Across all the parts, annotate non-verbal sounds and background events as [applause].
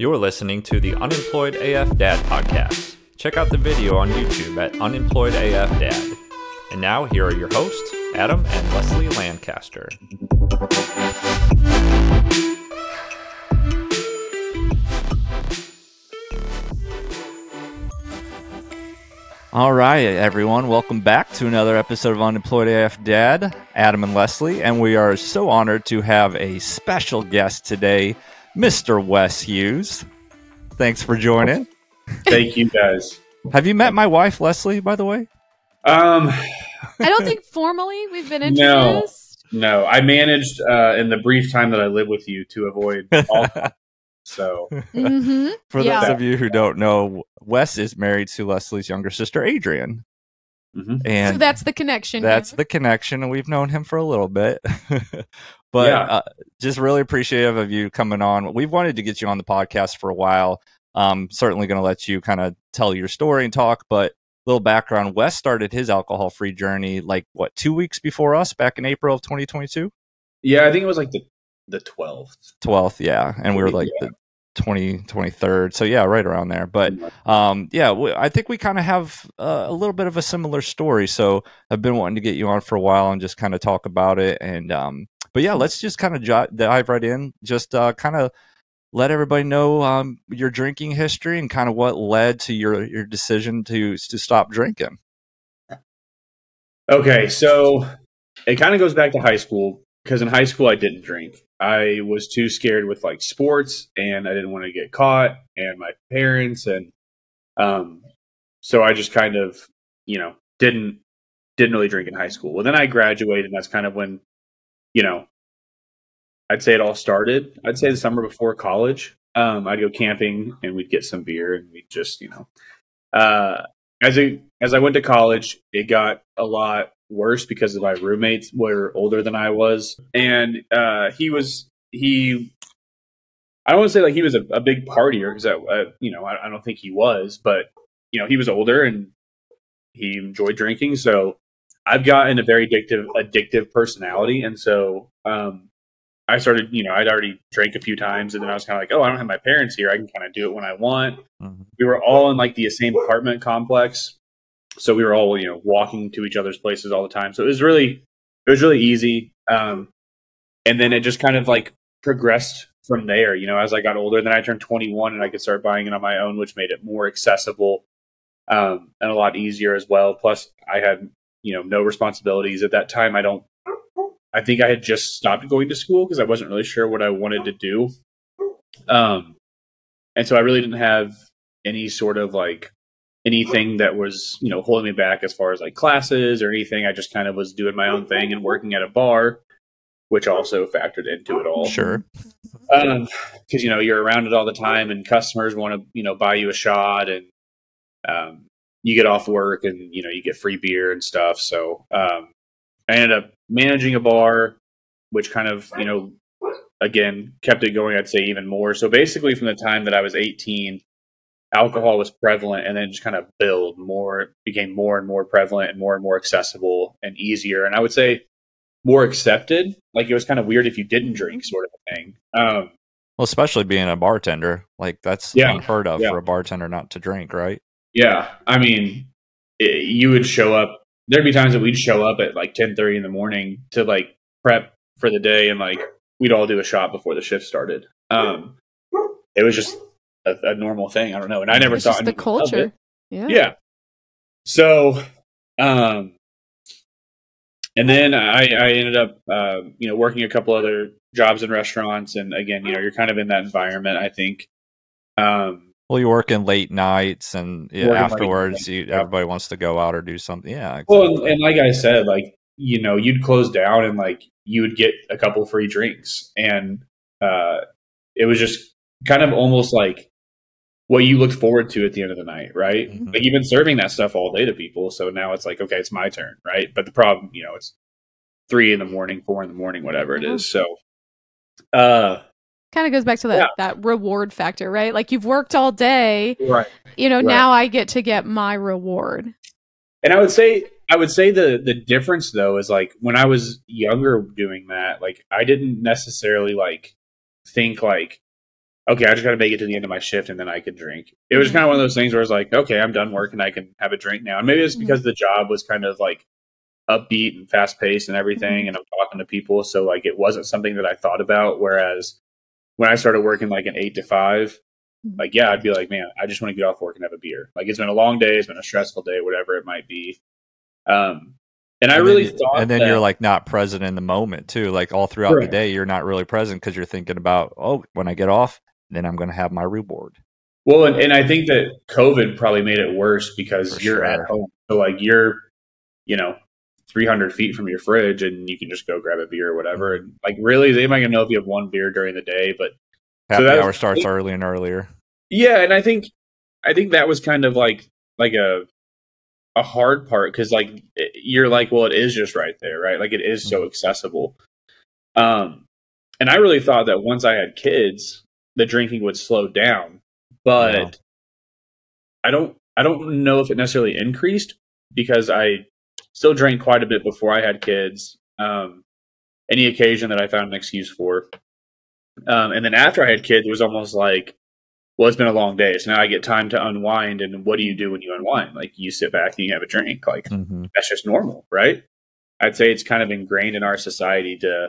You're listening to the Unemployed AF Dad podcast. Check out the video on YouTube at Unemployed AF Dad. And now, here are your hosts, Adam and Leslie Lancaster. All right, everyone, welcome back to another episode of Unemployed AF Dad, Adam and Leslie, and we are so honored to have a special guest today, Mr. Wes Hughes. Thanks for joining. Thank you, guys. Have you met my wife, Leslie, by the way? Um, I don't think formally we've been [laughs] introduced. No, I managed uh, in the brief time that I lived with you to avoid all. [laughs] so, Mm-hmm. For Yeah. those of you who don't know, Wes is married to Leslie's younger sister, Adrian. mhm. And So that's the connection. that's here. the connection, and we've known him for a little bit. [laughs] but Yeah. uh, just really appreciative of you coming on. We've wanted to get you on the podcast for a while. Um, certainly going to let you kind of tell your story and talk, but little background Wes started his alcohol free journey like what, two weeks before us back in April of 2022? yeah, I think it was like the the twelfth. 12th, yeah. And we were like Yeah. the 20, 23rd. So, yeah, right around there. But um, yeah, we, I think we kind of have uh, a little bit of a similar story. So I've been wanting to get you on for a while and just kind of talk about it. And um, but yeah, let's just kind of dive right in. Just uh, kind of let everybody know um, your drinking history and kind of what led to your your decision to to stop drinking. Okay, so it kind of goes back to high school because in high school I didn't drink. I was too scared with like sports, and I didn't want to get caught, and my parents, and um, so I just kind of you know didn't didn't really drink in high school. Well, then I graduated, and that's kind of when you know I'd say it all started. I'd say the summer before college. Um, I'd go camping, and we'd get some beer, and we'd just you know. Uh, as I as I went to college, it got a lot worse because my roommates were older than I was, and uh, he was he. I don't want to say like he was a, a big partier because uh, you know I, I don't think he was, but you know he was older and he enjoyed drinking. So I've gotten a very addictive addictive personality, and so um, I started. You know, I'd already drank a few times, and then I was kind of like, oh, I don't have my parents here. I can kind of do it when I want we were all in like the same apartment complex so we were all you know walking to each other's places all the time so it was really it was really easy um and then it just kind of like progressed from there you know as i got older then i turned 21 and i could start buying it on my own which made it more accessible um and a lot easier as well plus i had you know no responsibilities at that time. I don't i think i had just stopped going to school because i wasn't really sure what i wanted to do. Um and so i really didn't have any sort of like anything that was you know holding me back as far as like classes or anything. I just kind of was doing my own thing and working at a bar which also factored into it all. Sure. because you know you're around it all the time and customers want to you know buy you a shot and um, you get off work and you know you get free beer and stuff so um, i ended up managing a bar which kind of you know again kept it going i'd say even more so basically from the time that i was 18 alcohol was prevalent and then just kind of build more it became more and more prevalent and more and more accessible and easier and i would say more accepted like it was kind of weird if you didn't drink sort of a thing um, Well, especially being a bartender, like that's Yeah. unheard of Yeah. for a bartender not to drink, right? Yeah, I mean, it, you would show up. There'd be times that we'd show up at like ten thirty in the morning to like prep for the day, and like we'd all do a shot before the shift started. Um, it was just a, a normal thing. I don't know, and I never It's thought just the culture. Yeah. Yeah. So, um, and then I, I ended up, uh, you know, working a couple other jobs in restaurants, and again, you know, you're kind of in that environment. I think. Um, Well, you're working late nights, and yeah, afterwards, you, everybody wants to go out or do something. Yeah, Well, and, and like I said, like you know, you'd close down and like you would get a couple free drinks, and uh, it was just kind of almost like what you looked forward to at the end of the night, right? Mhm. Like you've been serving that stuff all day to people, so now it's like, okay, it's my turn, right? But the problem, you know, it's three in the morning, four in the morning, whatever it is. So, uh, Kind of goes back to that Yeah. that reward factor, right? Like you've worked all day, right. you know, Right. now I get to get my reward. And I would say I would say the the difference though is like when I was younger doing that, like I didn't necessarily like think like okay, I just got to make it to the end of my shift and then I can drink. It was mm-hmm. kind of one of those things where I was like, okay, I'm done work and I can have a drink now. And maybe it's mm-hmm. because the job was kind of like upbeat and fast paced and everything, mm-hmm. and I'm talking to people, so like it wasn't something that I thought about. Whereas when I started working like an eight to five, like yeah, I'd be like, man, I just want to get off work and have a beer. Like it's been a long day, it's been a stressful day, whatever it might be. Um, and, I And really then, thought, and then that- you're like not present in the moment too. Like all throughout Correct. the day, you're not really present because you're thinking about, oh, when I get off, then I'm going to have my reward. Well, and, and I think that COVID probably made it worse because For you're sure. at home. So like you're, you know, 300 feet from your fridge and you can just go grab a beer or whatever. And like really, they might know if you have one beer during the day, but Happy that was- hour starts early and earlier. yeah, and I think, I think that was kind of like, like a, a hard part because like it- you're like, well, it is just right there, right? Like it is so accessible. Um, and I really thought that once I had kids, the drinking would slow down, but. I don't, I don't know if it necessarily increased because I still drank quite a bit before I had kids. Um, any occasion that I found an excuse for, um, and then after I had kids, it was almost like, well, it's been a long day, so now I get time to unwind. And what do you do when you unwind? Like you sit back and you have a drink. Like hmm that's just normal, right? I'd say it's kind of ingrained in our society to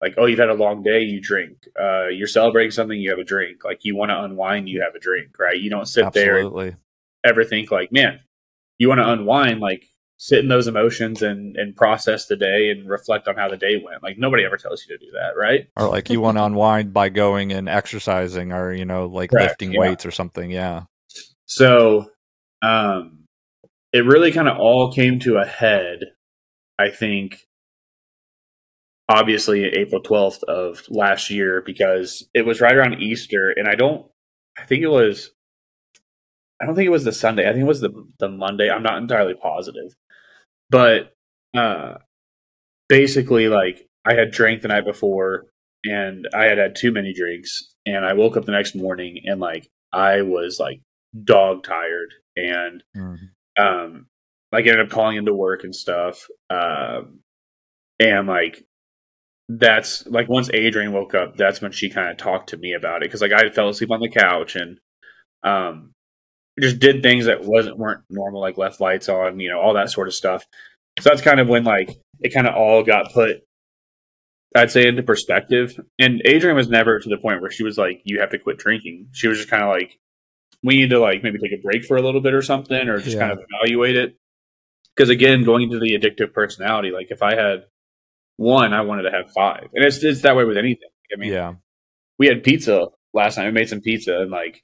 like, oh, you've had a long day, you drink. Uh, you're celebrating something, you have a drink. Like you want to unwind, you have a drink, right? You don't sit there and ever think like, man, you want to unwind, like sit in those emotions and and process the day and reflect on how the day went. Like nobody ever tells you to do that, right? Or like you want to unwind by going and exercising or, you know, like Correct, lifting yeah. weights or something. Yeah. So, um, it really kind of all came to a head, I think, obviously April 12th of last year, because it was right around Easter. And I don't, I think it was, I don't think it was the Sunday. I think it was the, the Monday. I'm not entirely positive. But, uh, basically, like, I had drank the night before and I had had too many drinks. And I woke up the next morning and, like, I was like dog tired and Mhm. um like ended up calling into work and stuff um and like that's like once adrian woke up that's when she kind of talked to me about it because like i fell asleep on the couch and um just did things that wasn't weren't normal like left lights on you know all that sort of stuff. So that's kind of when like it kind of all got put i'd say into perspective. And adrian was never to the point where she was like you have to quit drinking. She was just kind of like we need to like maybe take a break for a little bit or something or just Yeah. kind of evaluate it. Because again going into the addictive personality like if i had one i wanted to have five. And it's, it's that way with anything. I mean yeah. we had pizza last night. We made some pizza and like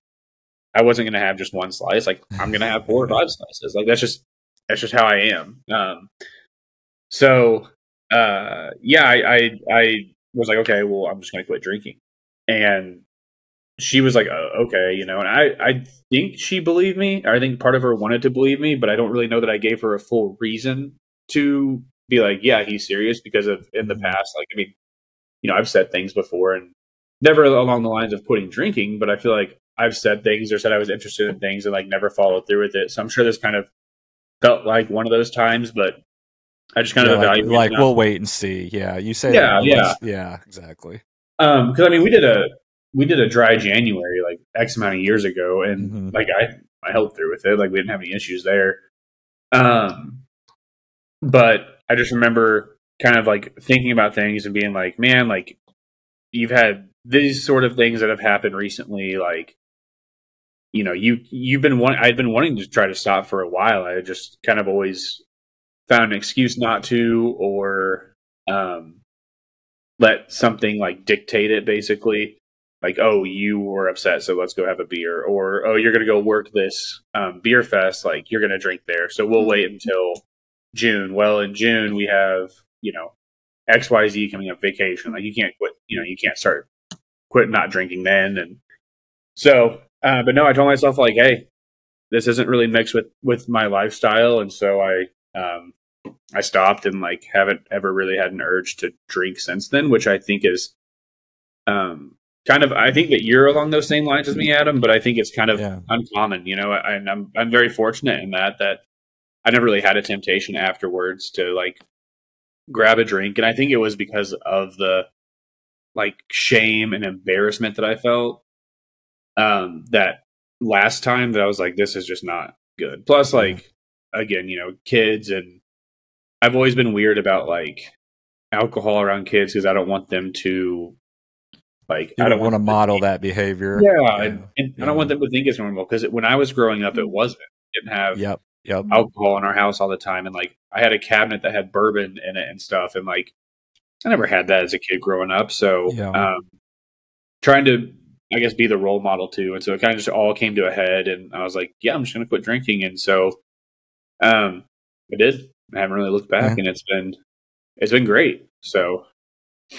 i wasn't going to have just one slice. Like i'm going to have four or five slices. Like that's just that's just how i am. Um so uh yeah i i, I was like okay well i'm just going to quit drinking. And she was like oh, okay you know and i i think she believed me. I think part of her wanted to believe me but i don't really know that i gave her a full reason to be like yeah he's serious because of in the Mhm. past like i mean you know i've said things before and never along the lines of quitting drinking but i feel like i've said things or said i was interested in things and like never followed through with it so i'm sure this kind of felt like one of those times but i just kind Yeah, of like, evaluated like, it. we'll wait and see. Yeah. You say Yeah, yeah. Yeah, exactly. Um, because I mean, we did a we did a dry January like X amount of years ago, and Mhm. like I I held through with it. Like we didn't have any issues there. Um, but I just remember kind of like thinking about things and being like, man, like you've had these sort of things that have happened recently, like. You know, you you've been one. I'd been wanting to try to stop for a while. I just kind of always found an excuse not to, or um, let something like dictate it basically like oh you were upset so let's go have a beer or oh you're going to go work this um, beer fest like you're going to drink there so we'll wait until june well in june we have you know xyz coming up vacation like you can't quit you know you can't start quit not drinking then and so uh, but no i told myself like hey this isn't really mixed with with my lifestyle and so i um I stopped and like haven't ever really had an urge to drink since then, which I think is um kind of I think that you're along those same lines as me, Adam, but I think it's kind of Yeah. uncommon, you know, and I'm I'm very fortunate in that that I never really had a temptation afterwards to like grab a drink. And I think it was because of the like shame and embarrassment that I felt um, that last time that I was like, this is just not good. Plus, like again, you know, kids and I've always been weird about like alcohol around kids because I don't want them to like You I don't want to model that behavior. Yeah, and, and I don't want them to think it's normal because when I was growing up, it wasn't. It didn't have Yep. Yep. alcohol in our house all the time, and like I had a cabinet that had bourbon in it and stuff, and like I never had that as a kid growing up. So Yeah. um, trying to, I guess, be the role model too, and so it kind of just all came to a head, and I was like, yeah, I'm just gonna quit drinking, and so um, I did. I haven't really looked back, Yeah. and it's been it's been great. So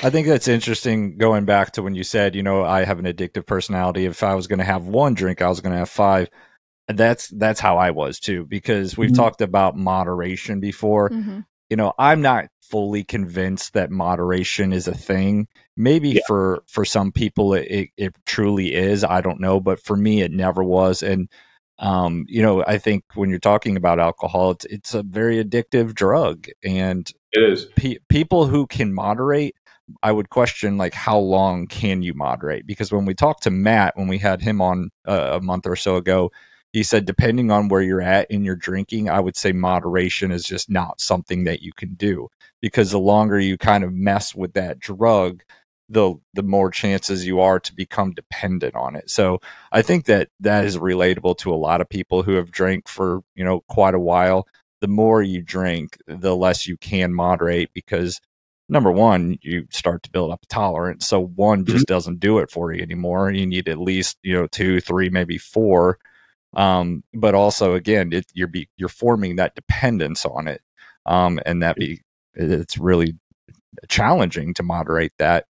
I think that's interesting going back to when you said, you know, I have an addictive personality. If I was going to have one drink, I was going to have five. And That's that's how I was too because we've Mhm. talked about moderation before. Mhm. You know, I'm not fully convinced that moderation is a thing. Maybe Yeah. for for some people it, it, it truly is. I don't know, but for me it never was. And um, you know, I think when you're talking about alcohol, it's it's a very addictive drug, and it is. pe- people who can moderate i would question like how long can you moderate because when we talked to matt when we had him on uh, a month or so ago he said depending on where you're at in your drinking i would say moderation is just not something that you can do because the longer you kind of mess with that drug the the more chances you are to become dependent on it so i think that that is relatable to a lot of people who have drank for you know quite a while the more you drink, the less you can moderate because number one, you start to build up a tolerance. So one mm-hmm. just doesn't do it for you anymore. You need at least, you know, two, three, maybe four. Um, but also again, it, you're be, you're forming that dependence on it. Um, and that be, it's really challenging to moderate that.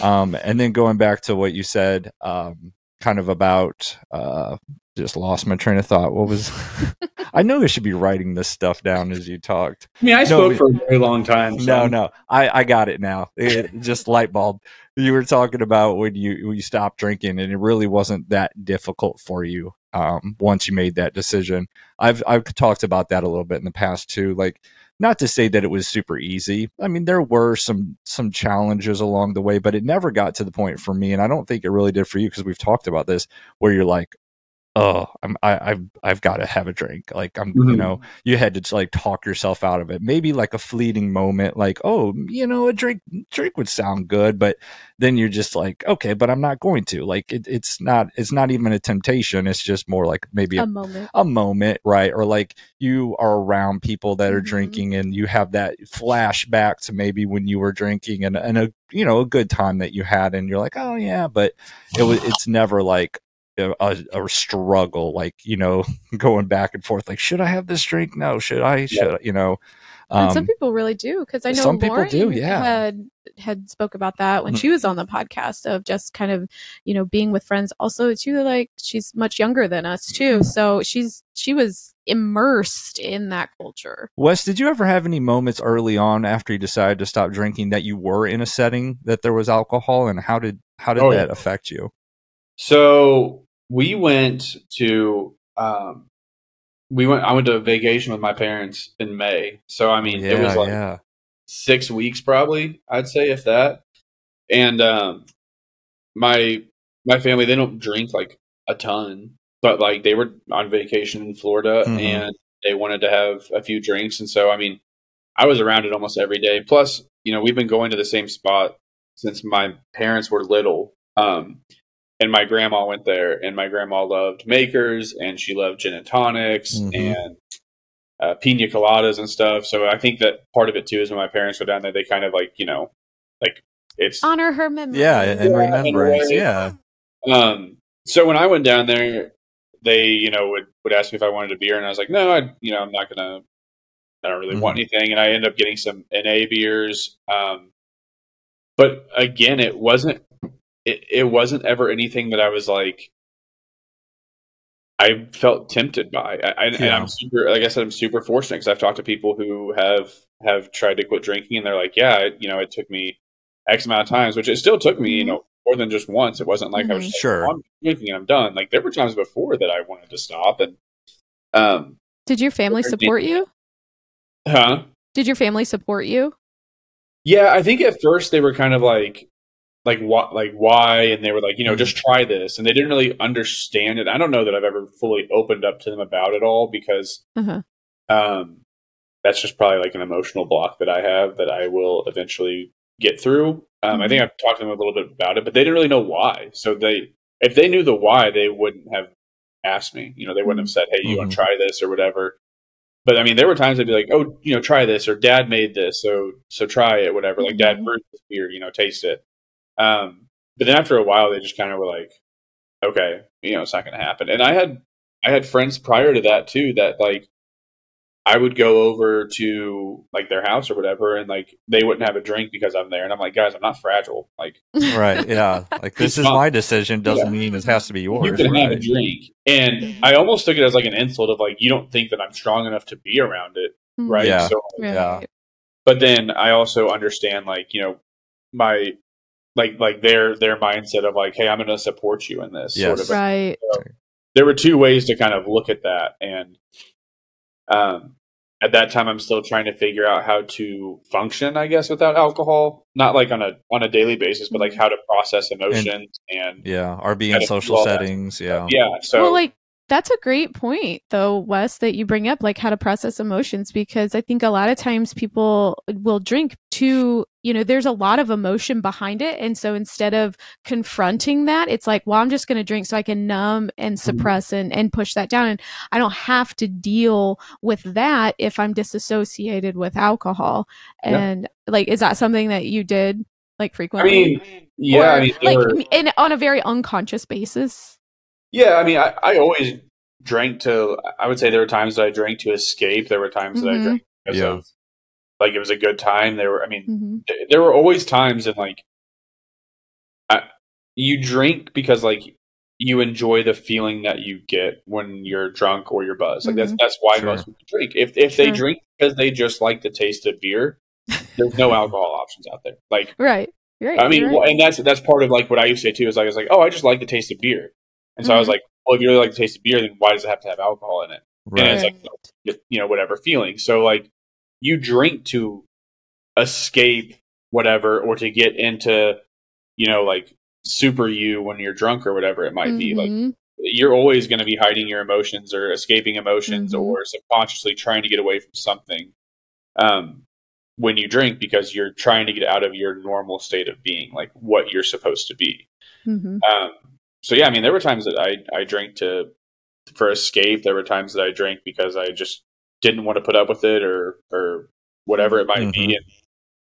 Um, and then going back to what you said, um, kind of about, uh, just lost my train of thought. What was [laughs] [laughs] I know I should be writing this stuff down as you talked. I mean, I No, spoke for a very long time. so No, no, I, I got it now. It, [laughs] just light bulb. You were talking about when you when you stopped drinking, and it really wasn't that difficult for you um, once you made that decision. I've I've talked about that a little bit in the past too. Like, not to say that it was super easy. I mean, there were some some challenges along the way, but it never got to the point for me, and I don't think it really did for you because we've talked about this where you're like, oh, I'm, I, I've I've got to have a drink. Like I'm, you Mhm. know, you had to like talk yourself out of it. Maybe like a fleeting moment, like oh, you know, a drink drink would sound good, but then you're just like, okay, but I'm not going to. Like it, it's not it's not even a temptation. It's just more like maybe A a, moment. a moment, right? Or like you are around people that are Mhm. drinking and you have that flashback to maybe when you were drinking and, and a you know a good time that you had and you're like oh yeah but it was it's never like a, a, struggle like you know [laughs] going back and forth like should I have this drink no should I should I? you know and some um, people really do because I know some people Lauren do, yeah. had had spoke about that when Mhm. she was on the podcast of just kind of you know being with friends. Also, too, like she's much younger than us too, so she's she was immersed in that culture. Wes did you ever have any moments early on after you decided to stop drinking that you were in a setting that there was alcohol and how did how did Oh, yeah. that affect you So we went to um we went I went to a vacation with my parents in May. So I mean it was like yeah six weeks probably, I'd say if that. And um my my family they don't drink like a ton, but like they were on vacation in Florida Mhm. and they wanted to have a few drinks and so I mean I was around it almost every day. Plus, you know, we've been going to the same spot since my parents were little. Um and my grandma went there and my grandma loved makers and she loved gin and tonics Mhm. and uh, pina coladas and stuff so i think that part of it too is when my parents were down there they kind of like you know like it's Honor her memory. yeah and Yeah, remembrance in a way. yeah um so when i went down there they you know would would ask me if i wanted a beer and i was like no i you know i'm not gonna i don't really want anything and i ended up getting some na beers um but again it wasn't it, it wasn't ever anything that i was like I felt tempted by, I, I, and Yeah. I'm super. Like I said, I'm super fortunate because I've talked to people who have have tried to quit drinking, and they're like, "Yeah, it, you know, it took me X amount of times, which it still took me, you Mhm. know, more than just once. It wasn't like I was Mhm. just like, Sure. "Oh, I'm drinking and I'm done. Like there were times before that I wanted to stop, and um, Did your family support you? huh? Did your family support you? Yeah, I think at first they were kind of like, like what like why and they were like you know just try this and they didn't really understand it i don't know that i've ever fully opened up to them about it all because Uh-huh. um that's just probably like an emotional block that i have that i will eventually get through um i think i've talked to them a little bit about it but they didn't really know why so they if they knew the why they wouldn't have asked me you know they wouldn't have said hey you want Mhm. to try this or whatever but I mean, there were times I'd be like, "Oh, you know, try this," or "Dad made this, so so try it." Whatever. Like, "Dad Mhm. brewed this beer, you know, taste it." Um, but then after a while, they just kind of were like, "Okay, you know, it's not going to happen." And I had I had friends prior to that too that like I would go over to like their house or whatever, and like they wouldn't have a drink because I'm there, and I'm like, "Guys, I'm not fragile. Like, right. [laughs] Yeah. Like this is not- my decision doesn't Yeah. mean it has to be yours. you can have a drink." And I almost took it as like an insult of like, "You don't think that I'm strong enough to be around it, right?" Yeah. So Right. Yeah. but then I also understand like you know my like like their their mindset of like hey I'm going to support you in this sort of Right. there were two ways to kind of look at that and um at that time I'm still trying to figure out how to function I guess without alcohol not like on a on a daily basis but like how to process emotions and, Yeah. Or be in social all that settings. Yeah. yeah so well, like that's a great point, though, Wes, that you bring up, like how to process emotions, because I think a lot of times people will drink to, you know, there's a lot of emotion behind it. And so instead of confronting that, it's like, well, I'm just going to drink so I can numb and mm-hmm. suppress and, and push that down. And I don't have to deal with that if I'm disassociated with alcohol. Yeah. And like, is that something that you did like I frequently? mean yeah Or, I mean like were- in, on a very unconscious basis. Yeah, I mean, I, I always drank to. I would say there were times that I drank to escape. There were times that I drank because Yeah. of like it was a good time. There were, I mean, hmm th- there were always times in like, I, you drink because like you enjoy the feeling that you get when you're drunk or you're buzzed. Like that's Mhm. that's why Sure. most people drink. If if they drink because they just like the taste of beer, [laughs] there's no alcohol options out there. Like Right. Right. I mean, right. well, and that's that's part of like what I used to say too. Is like I was like, oh, I just like the taste of beer, and so I was Mhm. like, well, if you really like the taste of beer, then why does it have to have alcohol in it? Right. And it's like- you know, whatever feeling. So like, you drink to escape whatever, or to get into, you know, like super you when you're drunk or whatever it might be. Like Mhm. you're always going to be hiding your emotions or escaping emotions Mhm. or subconsciously trying to get away from something um, when you drink because you're trying to get out of your normal state of being, like what you're supposed to be. Mhm. Um, so yeah, I mean, there were times that I I drank to for escape. There were times that I drank because I just didn't want to put up with it or or whatever it might Mhm. be. And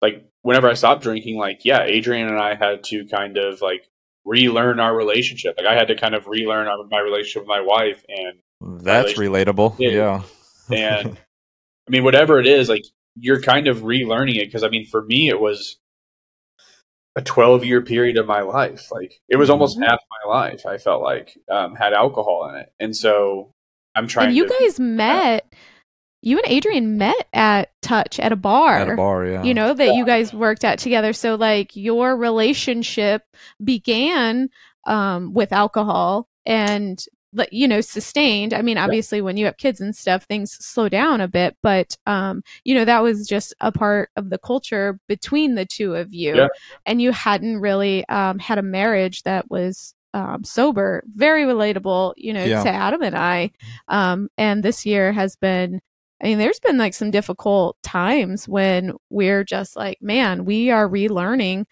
like whenever I stopped drinking, like yeah, Adrian and I had to kind of like relearn our relationship. Like I had to kind of relearn my relationship with my wife, and That's relatable. Yeah. Yeah. and [laughs] I mean whatever it is, like you're kind of relearning it because I mean for me it was a 12 year period of my life like it was almost Mhm. half my life i felt like um, had alcohol in it and so i'm trying to And you to guys met. You and Adrian met at Touch at a bar. At a bar. Yeah. You know that you guys worked at together. So like your relationship began um, with alcohol and like, you know sustained. I mean, obviously when you have kids and stuff, things slow down a bit. But um, you know that was just a part of the culture between the two of you, Yeah. and you hadn't really um, had a marriage that was um, sober. Very relatable, you know, Yeah. to Adam and I. Um, and this year has been I mean, there's been like some difficult times when we're just like, man, we are relearning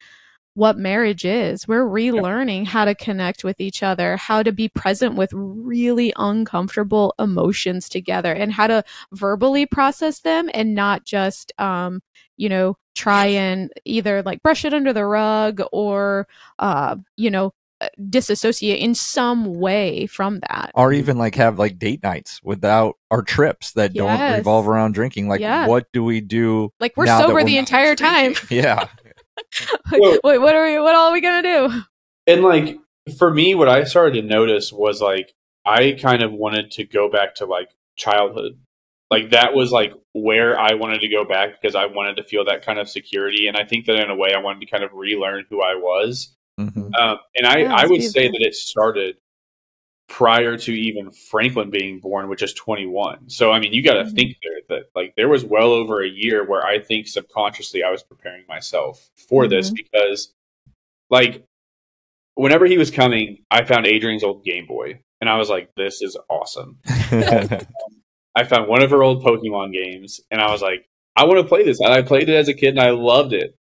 what marriage is. We're relearning how to connect with each other, how to be present with really uncomfortable emotions together, and how to verbally process them and not just, um, you know, try and either like brush it under the rug or, uh, you know, uh, disassociate in some way from that. or even like have like date nights without our trips that don't revolve around drinking. Like, Yeah. what do we do? Like we're sober we're the entire time. [laughs] Yeah. [laughs] Well- Wait, what are we? What all are we gonna do? and like for me what i started to notice was like i kind of wanted to go back to like childhood like that was like where i wanted to go back because i wanted to feel that kind of security and i think that in a way i wanted to kind of relearn who i was Mhm. Um, and I, Yeah, I that's would say that it started prior to even Franklin being born, which is 21. So, I mean, you got to Mhm. think there that like there was well over a year where I think subconsciously I was preparing myself for this Mhm. because like whenever he was coming, I found Adrian's old Game Boy, and I was like, "This is awesome." [laughs] [laughs] I found one of her old Pokemon games, and I was like, "I want to play this." And I played it as a kid, and I loved it.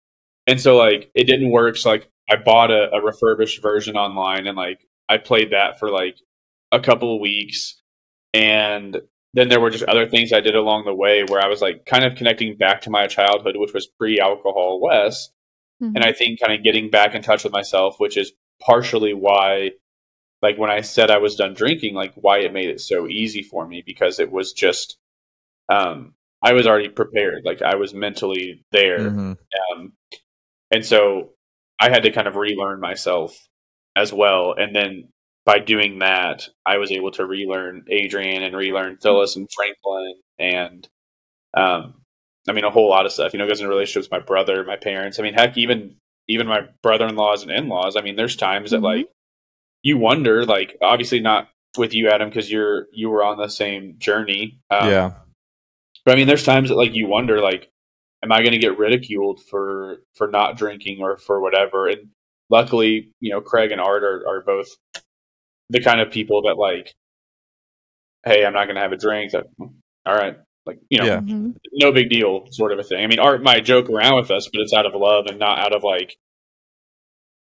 And so, like, it didn't work. So, like, I bought a, a refurbished version online, and like, I played that for like a couple of weeks, and then there were just other things I did along the way where I was like kind of connecting back to my childhood, which was pre-alcohol Wes, mm-hmm. and I think kind of getting back in touch with myself, which is partially why like when I said I was done drinking, like why it made it so easy for me because it was just um I was already prepared. Like I was mentally there. Mm-hmm. Um and so I had to kind of relearn myself as well. And then by doing that, I was able to relearn Adrian and relearn Phyllis and Franklin and um I mean a whole lot of stuff. You know, goes in relationships with my brother, my parents. I mean, heck, even even my brother in laws and in laws. I mean, there's times mm-hmm. that like you wonder, like obviously not with you, Adam, because you're you were on the same journey. Um, yeah. But I mean, there's times that like you wonder, like, am I going to get ridiculed for for not drinking or for whatever? And luckily, you know, Craig and Art are, are both the kind of people that like, hey, I'm not going to have a drink. That, all right, like you know, yeah. Mm-hmm. no big deal, sort of a thing. I mean, Art might joke around with us, but it's out of love and not out of like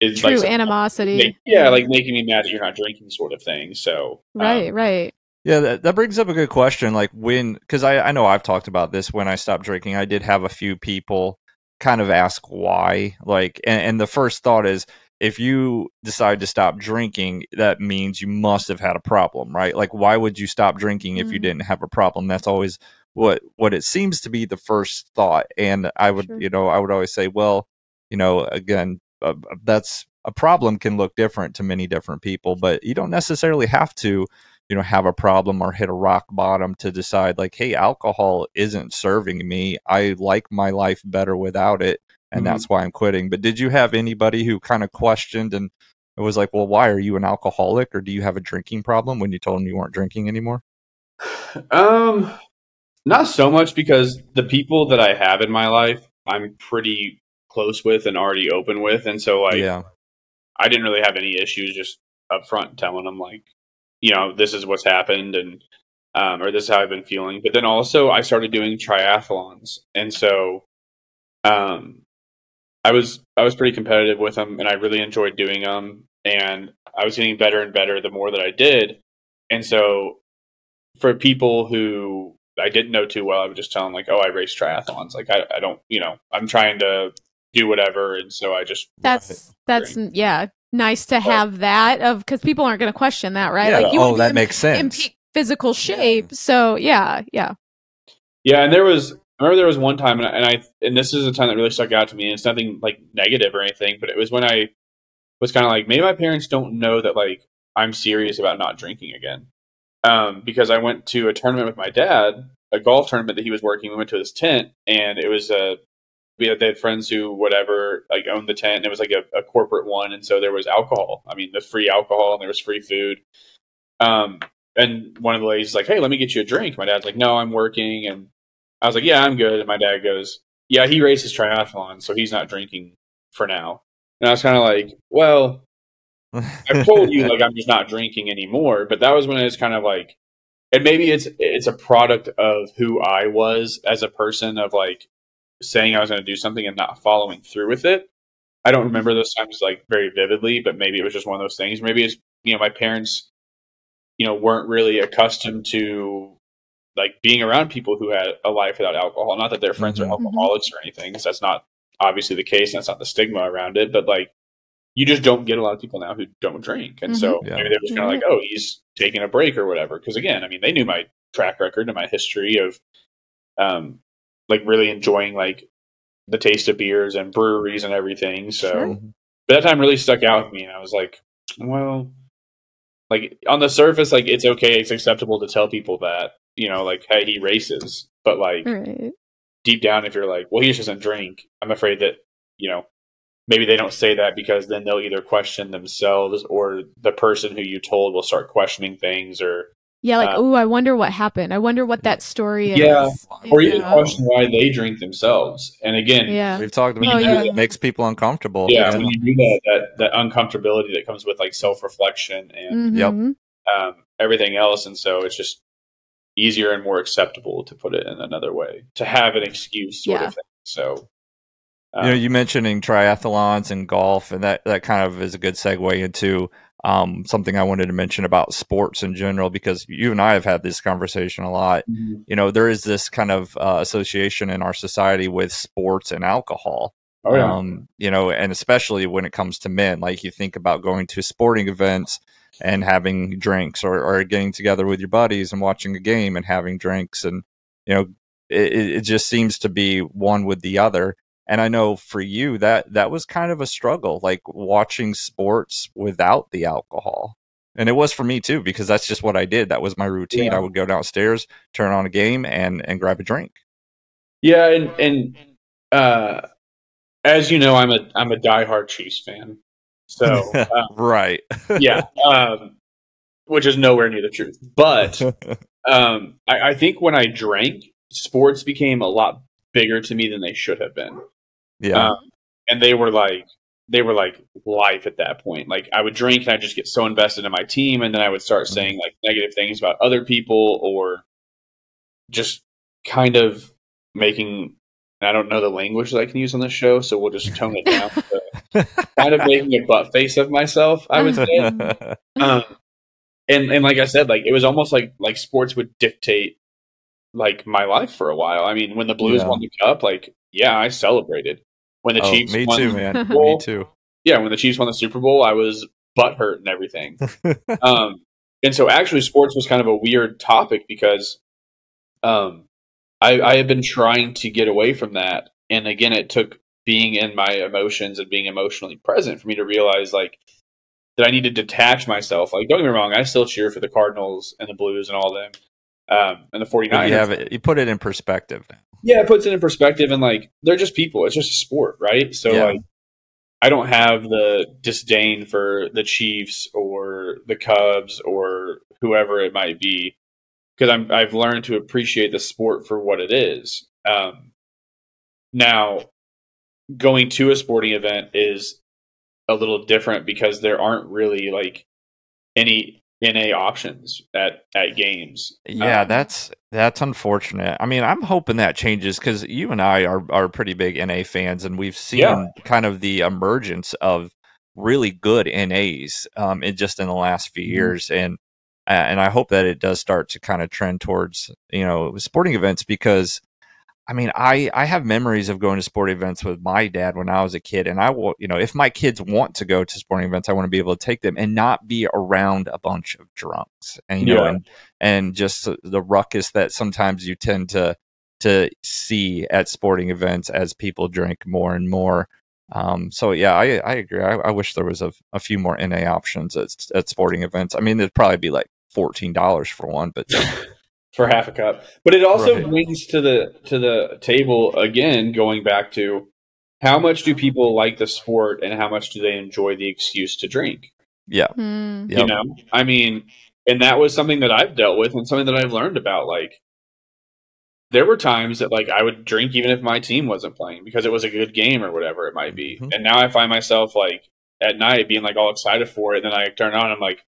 is true like animosity. Make, yeah, like making me mad that you're not drinking, sort of thing. So right, um, right. Yeah, that, that brings up a good question. Like when, because I, I know I've talked about this when I stopped drinking. I did have a few people kind of ask why. Like, and, and the first thought is if you decide to stop drinking, that means you must have had a problem, right? Like, why would you stop drinking if mm. you didn't have a problem? That's always what what it seems to be the first thought. And I would, sure. you know, I would always say, well, you know, again, uh, that's a problem can look different to many different people, but you don't necessarily have to, you know, have a problem or hit a rock bottom to decide like, hey, alcohol isn't serving me. I like my life better without it, and mm-hmm. that's why I'm quitting. But did you have anybody who kind of questioned and it was like, well, why are you an alcoholic or do you have a drinking problem when you told them you weren't drinking anymore? [sighs] Um, not so much because the people that I have in my life, I'm pretty close with and already open with, and so like yeah. I didn't really have any issues just up front telling them like, you know, this is what's happened and um, or this is how I've been feeling. But then also I started doing triathlons, and so um, I was I was pretty competitive with them, and I really enjoyed doing them, and I was getting better and better the more that I did. And so for people who I didn't know too well, I would just tell them like, "Oh, I race triathlons. Like, I, I don't, you know, I'm trying to do whatever and so i just that's that's yeah nice to have that of because people aren't going to question that right yeah, like you oh that in, makes sense in peak physical shape yeah. so yeah yeah yeah and there was I remember there was one time and I, and I and this is a time that really stuck out to me and it's nothing like negative or anything but it was when i was kind of like maybe my parents don't know that like i'm serious about not drinking again. Um, because i went to a tournament with my dad a golf tournament that he was working we went to his tent and it was a we had, they had friends who whatever like owned the tent and it was like a, a, corporate one and so there was alcohol. I mean the free alcohol and there was free food. Um and one of the ladies is like hey let me get you a drink. My dad's like no i'm working and i was like yeah i'm good and my dad goes yeah he races triathlon so he's not drinking for now and i was kind of like well i've told you like i'm just not drinking anymore but that was when it's kind of like and maybe it's it's a product of who i was as a person of like saying I was going to do something and not following through with it. I don't remember those times like very vividly, but maybe it was just one of those things. Maybe it's you know my parents, you know, weren't really accustomed to like being around people who had a life without alcohol. Not that their friends mm-hmm. are alcoholics or anything, because that's not obviously the case. and That's not the stigma around it. But like, you just don't get a lot of people now who don't drink, and mm-hmm. so yeah. maybe they're just kind of like, oh, he's taking a break or whatever. Because again, I mean, they knew my track record and my history of um, like really enjoying like the taste of beers and breweries and everything. So sure. but that time really stuck out with me and I was like, well, like on the surface, like it's okay, it's acceptable to tell people that, you know, like, hey, he races. But like right. deep down if you're like, well, he just doesn't drink, I'm afraid that, you know, maybe they don't say that because then they'll either question themselves or the person who you told will start questioning things or Yeah, like, Uh, oh, I wonder what happened. I wonder what that story is. Yeah, or you even know? question why they drink themselves. And again, Yeah. We've talked about Oh, it. yeah. It makes people uncomfortable. yeah, And- when you do that, that that uncomfortability that comes with like self reflection and Yep. Mhm. um, everything else, and so it's just easier and more acceptable to put it in another way to have an excuse sort Yeah. of thing. So, you know, um, you mentioning triathlons and golf, and that that kind of is a good segue into um, something I wanted to mention about sports in general, because you and I have had this conversation a lot. mhm. You know, there is this kind of uh, association in our society with sports and alcohol. oh yeah, Um, you know, and especially when it comes to men, like you think about going to sporting events and having drinks or, or getting together with your buddies and watching a game and having drinks. And, you know, it, it just seems to be one with the other. And I know for you that that was kind of a struggle, like watching sports without the alcohol. And it was for me too, because that's just what I did. That was my routine. Yeah. I would go downstairs, turn on a game and, and grab a drink. yeah, and and uh, as you know, I'm a I'm a diehard Chiefs fan. So [laughs] uh, right. yeah, um, which is nowhere near the truth. But [laughs] um, I, I think when I drank, sports became a lot bigger to me than they should have been. yeah. Um, and they were like they were like life at that point. Like I would drink and I just get so invested in my team, and then I would start Mm-hmm. saying like negative things about other people, or just kind of making. I don't know the language that I can use on this show, so we'll just tone it down. [laughs] to kind of making a butt face of myself, I would say. [laughs] um, and and like I said, like it was almost like like sports would dictate like my life for a while. I mean, when the Blues Yeah. won the cup, like yeah, I celebrated. When the oh, Chiefs me won, too, man. [laughs] me too. yeah, when the Chiefs won the Super Bowl, I was butthurt and everything. [laughs] um, and so actually, sports was kind of a weird topic because um, I, I had been trying to get away from that, and again, it took being in my emotions and being emotionally present for me to realize like that I need to detach myself. Like, don't get me wrong, I still cheer for the Cardinals and the Blues and all them, um, and the 49ers. You have it. You put it in perspective. Yeah, it puts it in perspective, and like they're just people. It's just a sport, right? So Yeah. like, I don't have the disdain for the Chiefs or the Cubs or whoever it might be because I'm I've learned to appreciate the sport for what it is. Um, now, going to a sporting event is a little different because there aren't really like any NA options at at games. Yeah, Um, that's that's unfortunate. I mean, I'm hoping that changes because you and I are are pretty big NA fans, and we've seen Yeah. kind of the emergence of really good NAs um, in just in the last few Mhm. years, and uh, and I hope that it does start to kind of trend towards you know sporting events because. I mean, I, I have memories of going to sporting events with my dad when I was a kid, and I will, you know, if my kids want to go to sporting events, I want to be able to take them and not be around a bunch of drunks, and you know, and and just the- ruckus that sometimes you tend to to see at sporting events as people drink more and more. Um, so yeah, I I agree. I, I wish there was a, a few more NA options at at sporting events. I mean, it'd probably be like fourteen dollars for one, but [laughs] for half a cup. But it also Right. brings to the to the table again, going back to how much do people like the sport and how much do they enjoy the excuse to drink? yeah, Hmm. Yep. You know, I mean, and that was something that I've dealt with and something that I've learned about. Like, there were times that like I would drink even if my team wasn't playing because it was a good game or whatever it might be. Mhm. And now I find myself like at night being like all excited for it. And then I turn on, I'm like,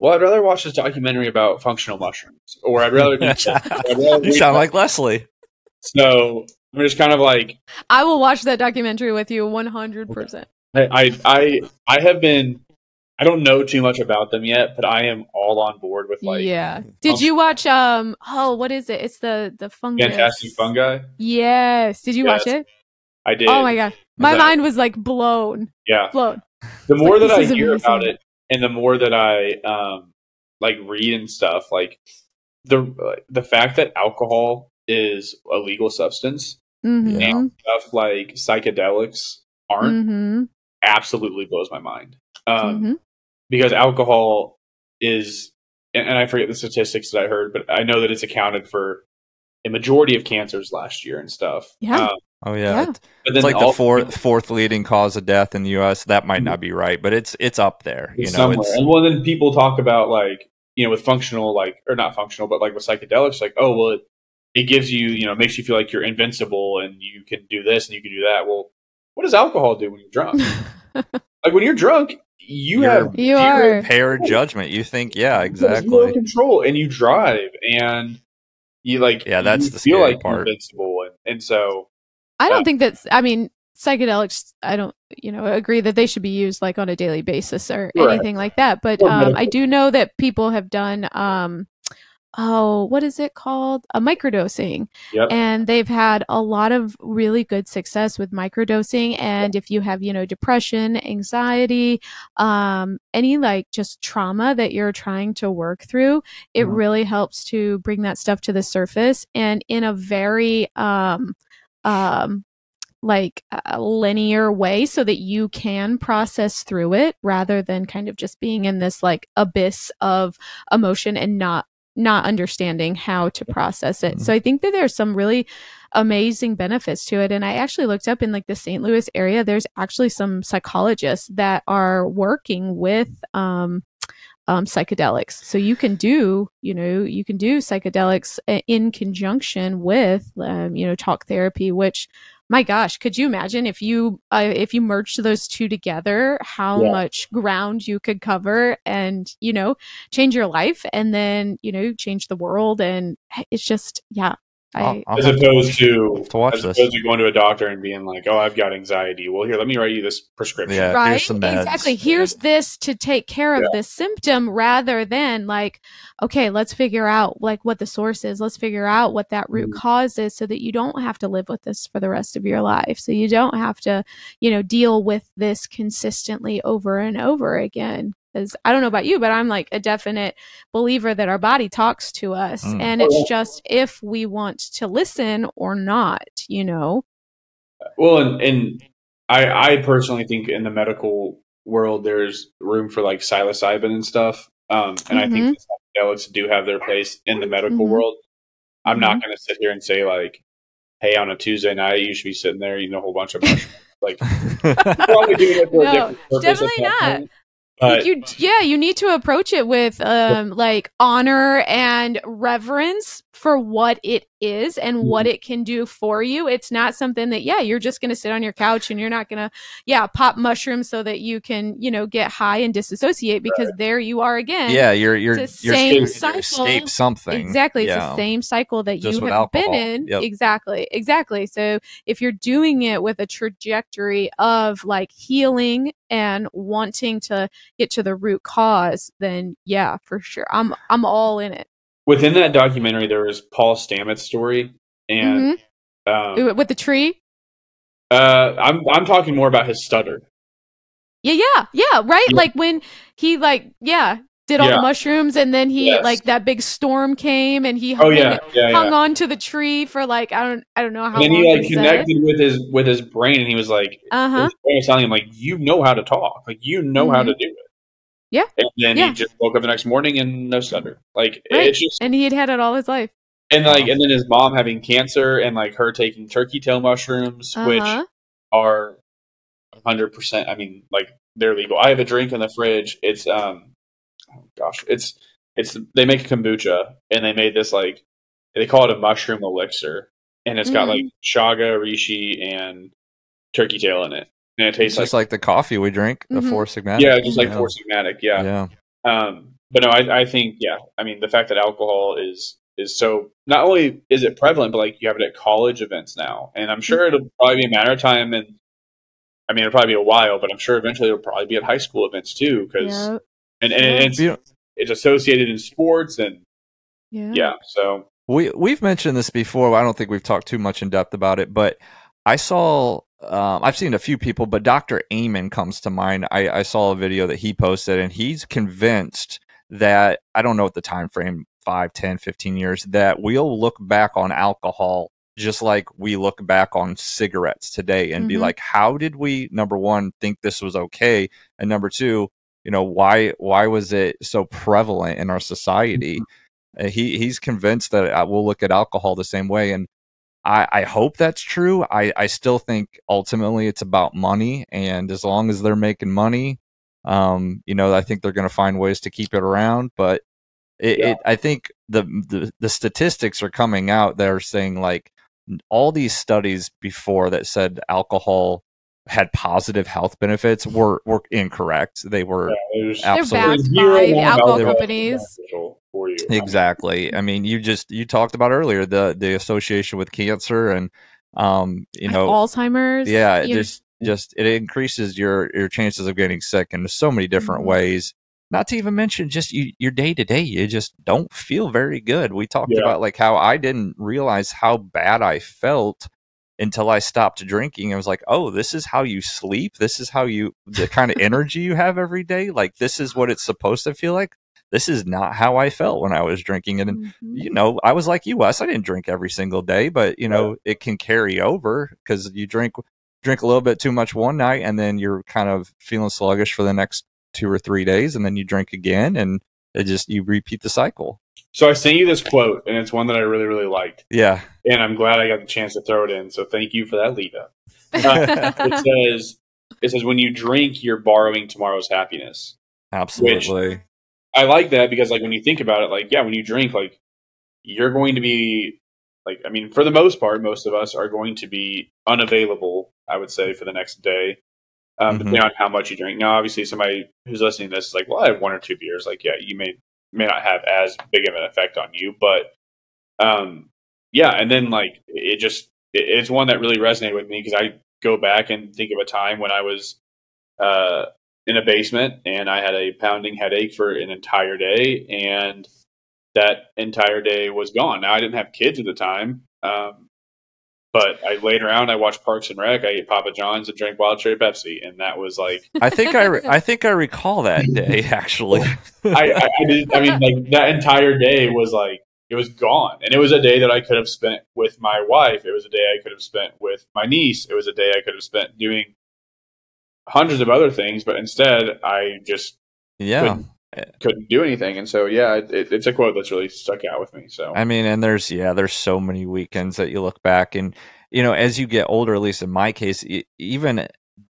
well, I'd rather watch this documentary about functional mushrooms, or I'd rather do this. [laughs] I'd rather you sound like Leslie. so I'm just kind of like I will watch that documentary with you 100%. I I I, I have been I don't know too much about them yet, but I am all on board with like yeah. Did you watch um oh what is it? It's the the fungus. fantastic fungi. Yes. Did you watch it? I did. Oh my god. My that- mind was like blown. Yeah. Blown. The more like, that I hear amazing. about it, and the more that I um like read and stuff, like the the fact that alcohol is a legal substance Mhm. and stuff like psychedelics aren't Mhm. absolutely blows my mind. Um, Mhm. because alcohol is and, and I forget the statistics that I heard, but I know that it's accounted for a majority of cancers last year and stuff. Yeah. Um, Oh yeah, Yeah. It's- but it's then like the fourth fourth leading cause of death in the U.S. That might not be right, but it's it's up there. You know, somewhere. it's and well, then people talk about like you know with functional like or not functional, but like with psychedelics, like oh well, it, it gives you you know makes you feel like you're invincible and you can do this and you can do that. Well, what does alcohol do when you're drunk? [laughs] like when you're drunk, you You're- have You are. Impaired judgment. You think, yeah, you have exactly. control, and you drive, and you like Yeah, that's you the feel scary like part. invincible, and, and so I don't think that's. I mean, psychedelics. I don't, you know, agree that they should be used like on a daily basis or Right. anything like that. But um, I do know that people have done. Um, oh, what is it called? A microdosing, yep, and they've had a lot of really good success with microdosing. And if you have, you know, depression, anxiety, um, any like just trauma that you're trying to work through, it Mhm. really helps to bring that stuff to the surface and in a very um um like a linear way so that you can process through it rather than kind of just being in this like abyss of emotion and not not understanding how to process it. Mhm. So I think that there's some really amazing benefits to it and I actually looked up in like the St. Louis area there's actually some psychologists that are working with um um, psychedelics. So you can do, you know, you can do psychedelics uh, in conjunction with, um, you know, talk therapy. Which, my gosh, could you imagine if you uh, if you merged those two together, how Yeah. much ground you could cover, and you know, change your life, and then you know, change the world, and it's just, yeah. I, I'll- I'll as opposed to to watch as this. opposed to going to a doctor and being like, "Oh, I've got anxiety." Well, here, let me write you this prescription. Yeah. right here's some meds. exactly here's this to take care of Yeah. this symptom rather than like okay let's figure out like what the source is let's figure out what that root Mhm. cause is so that you don't have to live with this for the rest of your life so you don't have to you know deal with this consistently over and over again because i don't know about you but i'm like a definite believer that our body talks to us Mm. and it's just if we want to listen or not you know Well, and, and I, I personally think in the medical world, there's room for like psilocybin and stuff. Um, and I think psychedelics do have their place in the medical Mhm. world. I'm not Mhm. going to sit here and say like, "Hey, on a Tuesday night, you should be sitting there eating a whole bunch of mushrooms." like, [laughs] probably doing it for No, a different purpose. definitely not. point. But you yeah you need to approach it with um like honor and reverence for what it is and what Mm-hmm. it can do for you it's not something that yeah you're just going to sit on your couch and you're not going to yeah pop mushrooms so that you can you know get high and disassociate because there you are again yeah, you're you're you're same cycle. escape something. Exactly. It's Yeah. the same cycle that Just you have been in. Yep. Exactly. Exactly. So if you're doing it with a trajectory of like healing and wanting to get to the root cause, then yeah, for sure. I'm I'm all in it. Within that documentary, there was Paul Stamets' story, and um, Mhm. With the tree. uh, I'm I'm talking more about his stutter. Yeah, yeah, yeah, right? Yeah. Like when he like yeah, did all Yeah. the mushrooms and then he Yes. like that big storm came and he Oh hung, yeah, yeah, hung on to the tree for like I don't I don't know how And long he like connected with his with his brain, and he was like, Uh-huh. his brain was telling him like, "You know how to talk, like you know how to do it." Yeah. And then Yeah. he just woke up the next morning and no stutter. Like Right. it's just And he had had it all his life. and like and then his mom having cancer and like her taking turkey tail mushrooms, which Uh-huh. are hundred percent. I mean, like they're legal. I have a drink in the fridge. It's um, oh gosh, it's it's they make kombucha and they made this like they call it a mushroom elixir, and it's got Mm. like chaga, reishi, and turkey tail in it, and it It's tastes just like, like the coffee we drink, the Mhm. four sigmatic. yeah, just like yeah. four sigmatic, yeah. yeah. Um, but no, I, I think yeah. I mean, the fact that alcohol is is so not only is it prevalent, but like you have it at college events now, and I'm sure it'll probably be a matter of time. And I mean, it'll probably be a while, but I'm sure eventually it'll probably be at high school events too, because Yep. and, and Yeah. it's You it's associated in sports and Yeah. yeah. So We we've mentioned this before. I don't think we've talked too much in depth about it, but I saw. Um, I've seen a few people, but Dr. Amen comes to mind. I, I saw a video that he posted, and he's convinced that I don't know what the time frame 5, 10, 15 years that we'll look back on alcohol just like we look back on cigarettes today and be Mhm. like, how did we number one think this was okay, and number two, you know, why why was it so prevalent in our society? Uh, he he's convinced that uh, we'll look at alcohol the same way and I, I hope that's true I, I still think ultimately it's about money and as long as they're making money um, you know i think they're going to find ways to keep it around but It, Yeah. it I think the, the the statistics are coming out. They're saying like all these studies before that said alcohol had positive health benefits were were incorrect. They were Yeah, there's, They're Absolutely. backed by the alcohol alcohol companies. for you. exactly. I mean, you just you talked about earlier the the association with cancer and um you know Alzheimer's. yeah it you know, just just it increases your your chances of getting sick in so many different Mhm. ways not to even mention just you, your day to day you just don't feel very good we talked Yeah. about like how i didn't realize how bad i felt until i stopped drinking i was like oh this is how you sleep this is how you the kind of energy you have every day like this is what it's supposed to feel like this is not how i felt when i was drinking and mhm. you know, I was like you, Wes. I didn't drink every single day, but you know, it can carry over because you drink drink a little bit too much one night, and then you're kind of feeling sluggish for the next two or three days, and then you drink again, and it just you repeat the cycle. So I sent you this quote, and it's one that I really, really liked, Yeah, and I'm glad I got the chance to throw it in. So thank you for that lead up. Uh, [laughs] it says, "It says when you drink, you're borrowing tomorrow's happiness." absolutely. I like that because, like, when you think about it, like, yeah, when you drink, like, you're going to be, like, I mean, for the most part, most of us are going to be unavailable. I would say for the next day, um, Mhm. depending on how much you drink. Now, obviously, somebody who's listening to this is like, well, I have one or two beers. Like, yeah, you may may not have as big of an effect on you, but, um, yeah, and then like it just it, it's one that really resonated with me because I go back and think of a time when I was uh, in a basement and I had a pounding headache for an entire day, and that entire day was gone. Now I didn't have kids at the time, um, but I laid around. I watched Parks and Rec. I ate Papa John's and drank Wild Cherry Pepsi, and that was like [laughs] I think I re- I think I recall that day [laughs] actually. I, I, I, did, I mean, like that entire day was like it was gone, and it was a day that I could have spent with my wife. It was a day I could have spent with my niece. It was a day I could have spent doing hundreds of other things, but instead I just yeah. couldn't do anything. And so, yeah, it, it, it's a quote that's really stuck out with me. So, I mean, and there's yeah, there's so many weekends that you look back and you know, as you get older, at least in my case, even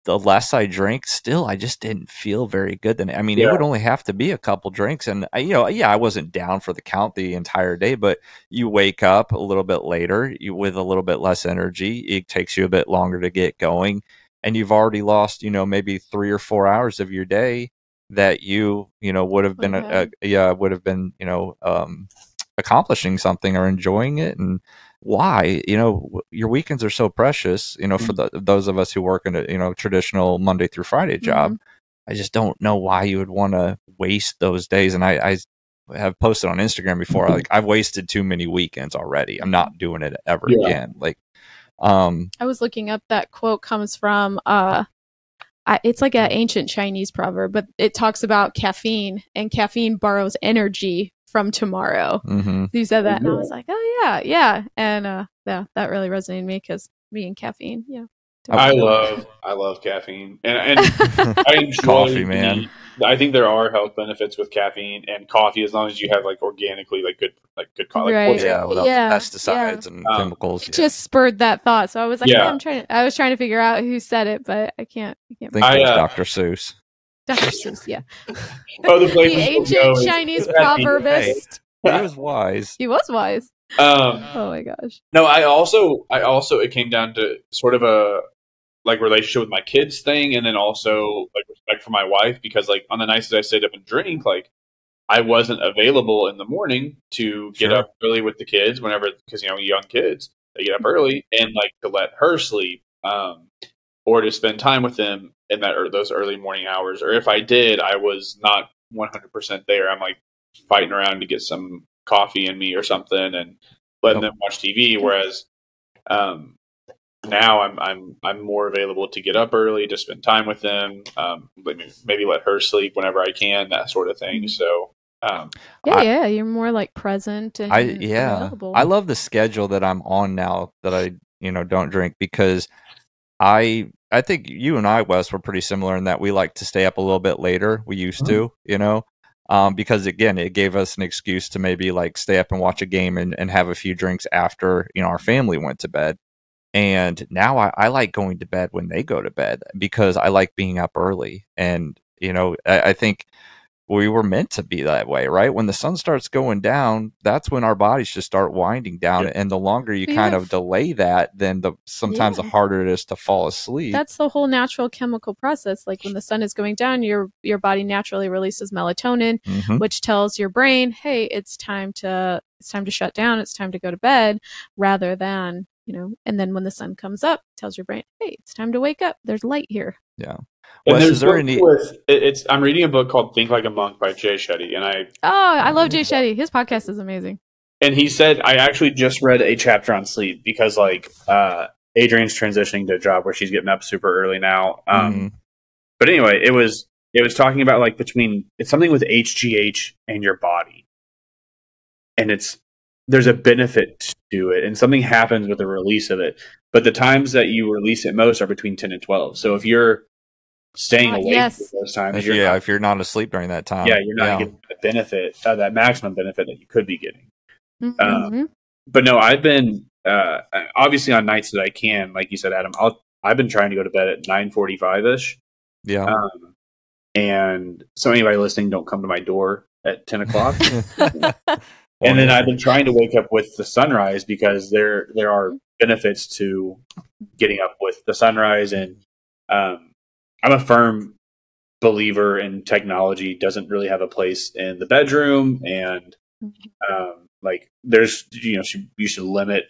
the less I drink, still I just didn't feel very good. Then I mean, it would only have to be a couple drinks, and I, you know, yeah, I wasn't down for the count the entire day, but you wake up a little bit later, you with a little bit less energy. It takes you a bit longer to get going, and you've already lost, you know, maybe three or four hours of your day that you, you know, would have been, Okay. a, yeah, would have been, you know, um, accomplishing something or enjoying it and why? You know w- your weekends are so precious you know for the, those of us who work in a you know traditional monday through friday job. I just don't know why you would want to waste those days and i i have posted on instagram before like i've wasted too many weekends already. I'm not doing it ever Yeah. again. Like um I was looking up that quote comes from uh I, it's like an ancient Chinese proverb, but it talks about caffeine and caffeine borrows energy from tomorrow. mhm. You said that, and I was like, oh yeah, yeah, and uh, yeah, that really resonated with me because me and caffeine, yeah. I love, I love caffeine, and, and [laughs] I enjoy Coffee, the- man. [laughs] I think there are health benefits with caffeine and coffee as long as you have like organically like good like good coffee. Right. what's- yeah without Yeah, pesticides and Um, chemicals it yeah. just spurred that thought. So I was like, Yeah. yeah. I'm trying. to, I was trying to figure out who said it, but I can't. I can't. I think I, it was uh, dr seuss Dr. Seuss, yeah. [laughs] Oh, the the ancient. Chinese Caffeine. proverbist. he was wise [laughs] He was wise. Um, Oh my gosh. No, I also, I also, it came down to sort of a like relationship with my kids thing, and then also like respect for my wife because like on the nights that I stayed up and drink, like I wasn't available in the morning to get Sure. up early with the kids whenever because you know young kids they get up early and like to let her sleep, um, or to spend time with them in that or those early morning hours, or if I did, I was not one hundred percent there. I'm like fighting around to get some coffee in me or something and letting Yep. them watch TV. Whereas um, now I'm I'm I'm more available to get up early to spend time with them. Um, maybe, maybe let her sleep whenever I can, that sort of thing. Mhm. So um, Yeah, I- yeah. You're more like present and I yeah. available. I love the schedule that I'm on now that I you know don't drink because I I think you and I Wes were pretty similar in that we like to stay up a little bit later. We used to, you know. Um, because again, it gave us an excuse to maybe like stay up and watch a game and, and have a few drinks after you know our family went to bed. And now I, I like going to bed when they go to bed because I like being up early. And you know, I, I think we were meant to be that way, right? When the sun starts going down, that's when our bodies just start winding down, Yeah. and the longer you We kind have- of delay that, then the sometimes the harder it is to fall asleep. That's the whole natural chemical process. Like when the sun is going down, your your body naturally releases melatonin, Mhm. which tells your brain, "Hey, it's time to it's time to shut down. It's time to go to bed," rather than you know. And then when the sun comes up, tells your brain, "Hey, it's time to wake up. There's light here." Yeah. And Wes, there's is there books any? with- it's I'm reading a book called Think Like a Monk by Jay Shetty, and I Oh, I love Jay Shetty. His podcast is amazing. and he said I actually just read a chapter on sleep because like uh Adrian's transitioning to a job where she's getting up super early now. Um Mhm. but anyway, it was it was talking about like between it's something with HGH and your body. And it's there's a benefit to it and something happens with the release of it. But the times that you release it most are between 10 and 12. So if you're staying Uh, awake yes. those times, If, you're yeah, not, if you're not asleep during that time, yeah, you're not getting the benefit, uh, that maximum benefit that you could be getting. Mhm. but no, I've been uh, obviously on nights that I can, like you said, Adam. I'll I've been trying to go to bed at nine forty five ish, yeah. um, and so anybody listening, don't come to my door at ten o'clock. [laughs] [laughs] and then I've been trying to wake up with the sunrise because there there are benefits to getting up with the sunrise, and um, I'm a firm believer in technology doesn't really have a place in the bedroom, and um, like there's you know you should limit.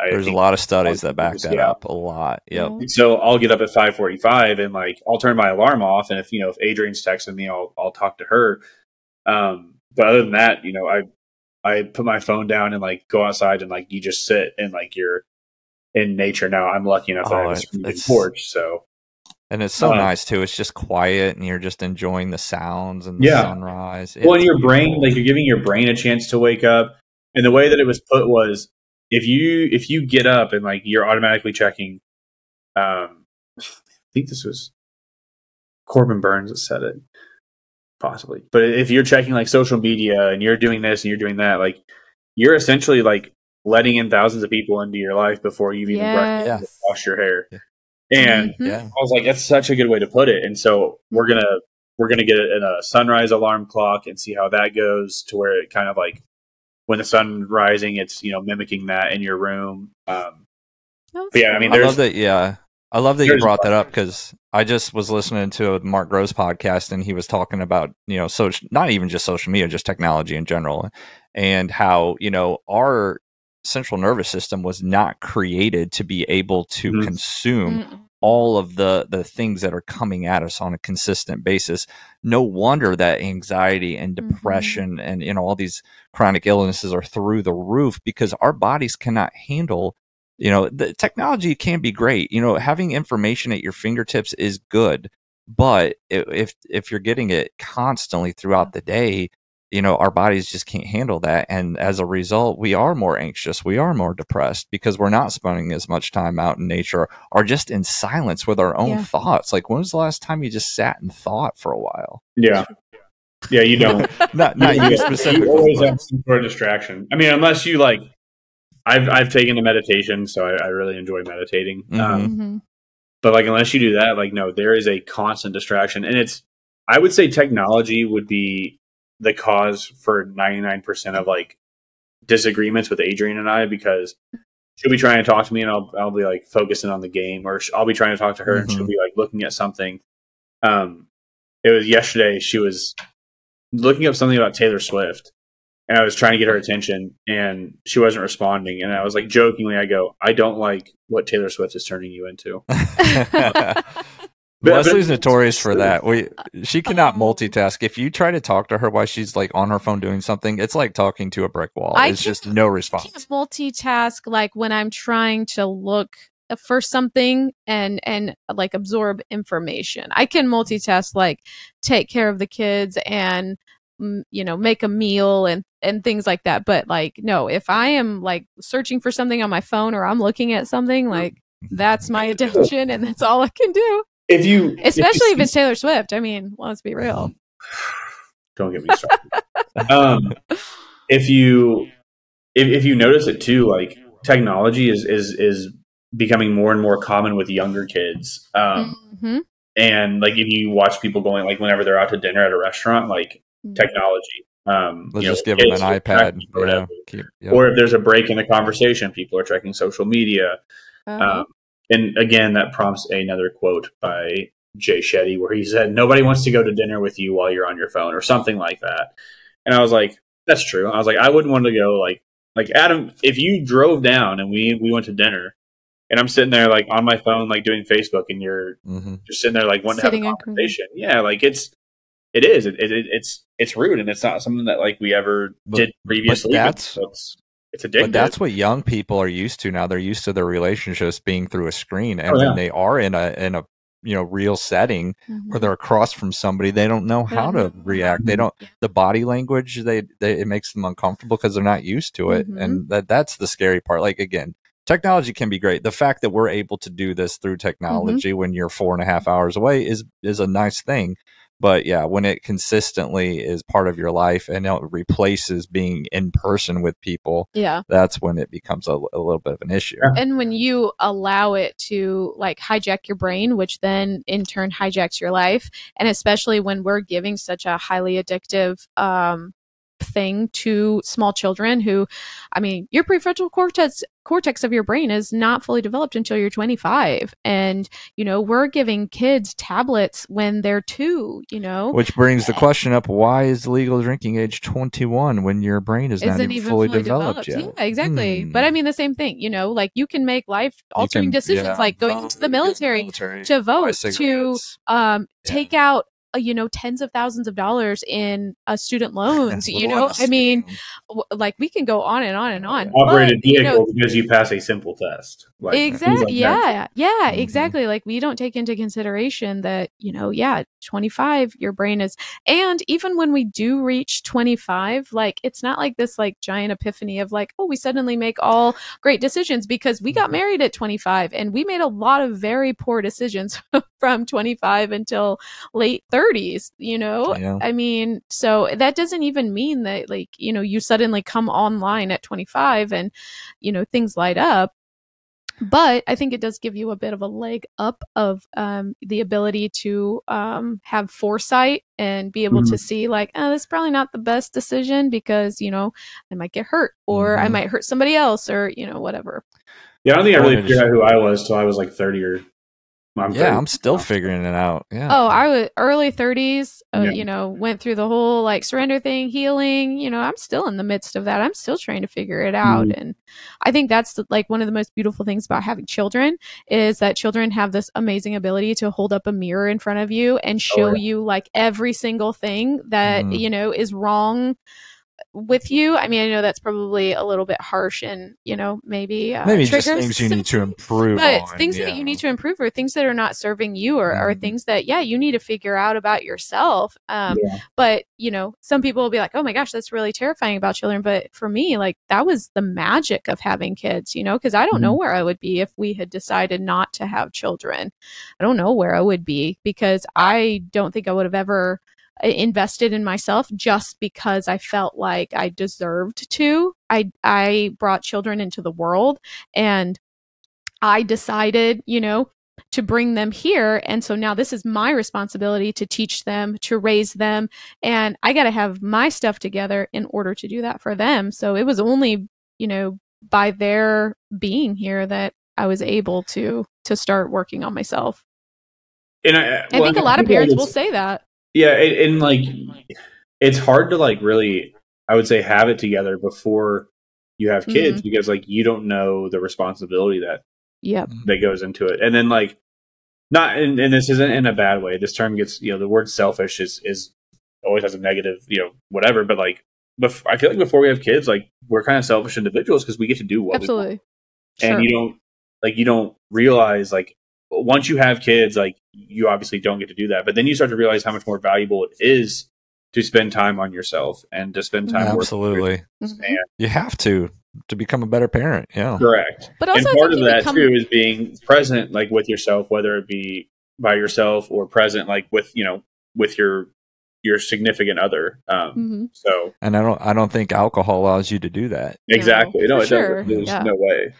I There's a lot of studies that back that Yeah. up a lot. Yep. Yeah. so I'll get up at five forty five and like I'll turn my alarm off and if you know if Adrian's texting me I'll I'll talk to her. Um but other than that, you know, I I put my phone down and like go outside and like you just sit and like you're in nature now. I'm lucky enough that I Oh, have a porch, so And it's so Uh, nice too. It's just quiet, and you're just enjoying the sounds and the Yeah. sunrise. well and your brain like you're giving your brain a chance to wake up. And the way that it was put was if you if you get up and like you're automatically checking um I think this was Corbin Burnes that said it, possibly. But if you're checking like social media and you're doing this and you're doing that, like you're essentially like letting in thousands of people into your life before you've even brushed Yes. your washed your hair. Yeah. And Mhm. I was like, that's such a good way to put it. And so we're gonna we're gonna get a, a sunrise alarm clock and see how that goes to where it kind of like when the sun rising, it's you know mimicking that in your room. Um, That's But yeah, I mean, I there's- love that. Yeah, I love that you brought that up because I just was listening to a Mark Gross podcast and he was talking about you know, so not even just social media, just technology in general, and how you know our central nervous system was not created to be able to Mhm. consume Mm-mm. all of the the things that are coming at us on a consistent basis no wonder that anxiety and Mhm. depression and you know all these chronic illnesses are through the roof because our bodies cannot handle you know the technology can be great you know having information at your fingertips is good but if if you're getting it constantly throughout the day you know our bodies just can't handle that and as a result we are more anxious we are more depressed because we're not spending as much time out in nature or just in silence with our own Yeah. thoughts like when was the last time you just sat and thought for a while yeah, yeah, you don't. [laughs] not not you You specifically always but- have some sort of distraction. I mean, unless you like, I've I've taken to meditation, so I, I really enjoy meditating. Mhm. Um, Mhm. but like, unless you do that, like, no, there is a constant distraction, and it's. I would say technology would be the cause for ninety nine percent of like disagreements with Adrian and I because she'll be trying to talk to me and I'll I'll be like focusing on the game, or I'll be trying to talk to her and Mhm. she'll be like looking at something. Um, it was yesterday. She was looking up something about Taylor Swift, and I was trying to get her attention, and she wasn't responding. And I was like jokingly, I go, "I don't like what Taylor Swift is turning you into." [laughs] [laughs] But- Leslie's but- notorious for that. We she cannot Oh. multitask. If you try to talk to her while she's like on her phone doing something, it's like talking to a brick wall. I it's can't- just no I response. can't multitask like when I'm trying to look uh, for something and and uh, like absorb information. I can multitask like take care of the kids and mm, you know make a meal and and things like that. But like no, if I am like searching for something on my phone or I'm looking at something like that's my [laughs] attention and that's all I can do. If you, Especially you if it's Taylor Swift. I mean, let's be real. don't get me started. um, if you if, if you notice it too, like technology is is is becoming more and more common with younger kids, um, hmm and like if you watch people going like whenever they're out to dinner at a restaurant, like Mhm. technology. Um, Let's you know, just give them an iPad. or you know, whatever. keep- yep. Or if there's a break in the conversation, people are checking social media. Uh-huh. Um, and again, that prompts another quote by Jay Shetty where he said, Nobody wants to go to dinner with you while you're on your phone or something like that. And I was like, That's true. I was like, I wouldn't want to go like like Adam, if you drove down and we we went to dinner and I'm sitting there like on my phone, like doing Facebook and you're Mhm. just sitting there like wanting Sitting to have a conversation. Yeah, like it's it is. It, it, it's it's rude and it's not something that like we ever But- did previously. but that's- it's it's addictive. But that's what young people are used to now. They're used to their relationships being through a screen, and Oh, yeah. when they are in a in a you know real setting Mhm. where they're across from somebody, they don't know how don't to react. They don't the body language. They, they it makes them uncomfortable because they're not used to it, Mhm. and that that's the scary part. Like again. Technology can be great. The fact that we're able to do this through Mm-hmm. technology when you're four and a half hours away is is a nice thing. But yeah, when it consistently is part of your life and it replaces being in person with people, yeah. that's when it becomes a, a little bit of an issue. And when you allow it to like hijack your brain which then in turn hijacks your life and especially when we're giving such a highly addictive um thing to small children who i mean your prefrontal cortex cortex of your brain is not fully developed until you're 25 and you know we're giving kids tablets when they're 2 you know Which brings the question up: Why is the legal drinking age twenty-one when your brain is not isn't even, fully, developed, yet? Yeah, exactly. Hmm. But I mean the same thing, you know, like you can make life altering decisions yeah, like going into the military military, to vote to um Yeah. take out you know tens of thousands of dollars in uh, student [laughs] loans you know on a i mean w- like we can go on and on and on Operate a But, you know, vehicle because you pass a simple test. Like, exactly like that. yeah yeah Mhm. exactly like we don't take into consideration that you know yeah 25 your brain is and even when we do reach 25 like it's not like this like giant epiphany of like oh we suddenly make all great decisions because we Mm-hmm. got married at 25 and we made a lot of very poor decisions [laughs] from 25 until late 30s you know Yeah. i mean so that doesn't even mean that like you know you suddenly come online at 25 and you know things light up but I think it does give you a bit of a leg up of um, the ability to um, have foresight and be able to see like, oh, this is probably not the best decision because you know I might get hurt or I Mhm. might hurt somebody else or you know whatever. Yeah, I don't think I really figured out who I was till I was like 30 or. I'm yeah, 30 I'm still now. figuring it out. Yeah. Oh, I was early 30s. Uh, Yeah. You know, went through the whole like surrender thing, healing. You know, I'm still in the midst of that. I'm still trying to figure it out, Mhm. and I think that's the, like one of the most beautiful things about having children is that children have this amazing ability to hold up a mirror in front of you and show Oh, yeah. you like every single thing that Mhm. you know is wrong with you. I mean, I know that's probably a little bit harsh, and you know, maybe uh, Maybe just things you need to [laughs] improve but on. things yeah. that you need to improve or things that are not serving you or, or Mhm. things that yeah you need to figure out about yourself um Yeah. but you know some people will be like oh my gosh that's really terrifying about children but for me like that was the magic of having kids you know because i don't know where i would be if we had decided not to have children i don't know where i would be because i don't think i would have ever invested in myself just because I felt like I deserved to. I I brought children into the world and I decided, you know, to bring them here and so now this is my responsibility to teach them, to raise them and I got to have my stuff together in order to do that for them. So it was only, you know, by their being here that I was able to to start working on myself. And I, uh, I think a lot of parents will say that. Yeah, and, and like it's hard to like really, I would say, have it together before you have kids Mm-hmm. because like you don't know the responsibility that Yep. that goes into it, and then like not, and, and this isn't in a bad way. This term gets you know the word selfish is is always has a negative you know whatever, but like. Bef- I feel like before we have kids, like we're kind of selfish individuals because we get to do what we want Absolutely. and Sure. you don't like you don't realize like once you have kids like you obviously don't get to do that but then you start to realize how much more valuable it is to spend time on yourself and to spend time working with Absolutely. Mhm. and You have to to become a better parent. Yeah. correct But and also, I part of that become too is being present like with yourself whether it be by yourself or present like with you know with your your significant other um Mhm. so And I don't I don't think alcohol allows you to do that. Exactly no for it sure. doesn't there's Yeah. no way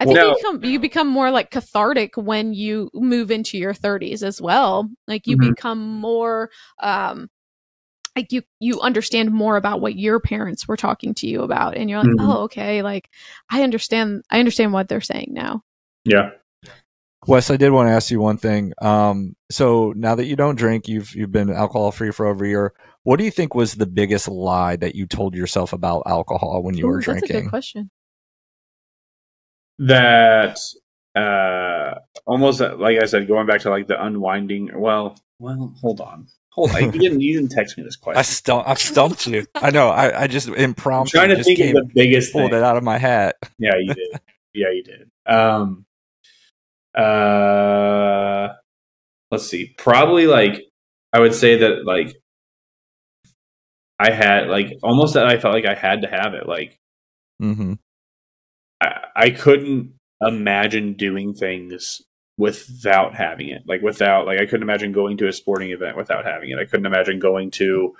I think Well- you become you become more like cathartic when you move into your 30s as well. Like you Mhm. become more um like you you understand more about what your parents were talking to you about and you're like, Mhm. "Oh, okay, like I understand I understand what they're saying now." Yeah. Wes, I did want to ask you one thing. Um, so now that you don't drink, you've you've been alcohol free for over a year. What do you think was the biggest lie that you told yourself about alcohol when you Ooh, were drinking? that's a good question. That uh almost uh, like I said, going back to like the unwinding. Well, well, hold on, hold on. You didn't you didn't text me this question. I question. stump, I stumped you. I know. I, I just I'm impromptu trying to just think came, of the biggest pulled thing. it out of my hat. Yeah, you did. yeah, you did. Um, uh, let's see. Probably like I would say that like I had like almost that I felt like I had to have it. Like hmm I, I couldn't imagine doing things without having it. Like without like I couldn't imagine going to a sporting event without having it. I couldn't imagine going to